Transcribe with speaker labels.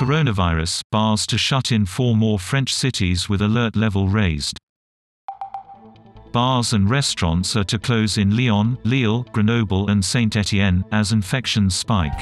Speaker 1: Coronavirus bars to shut in four more French cities with alert level raised. Bars and restaurants are to close in Lyon, Lille, Grenoble and Saint-Étienne, as infections spike.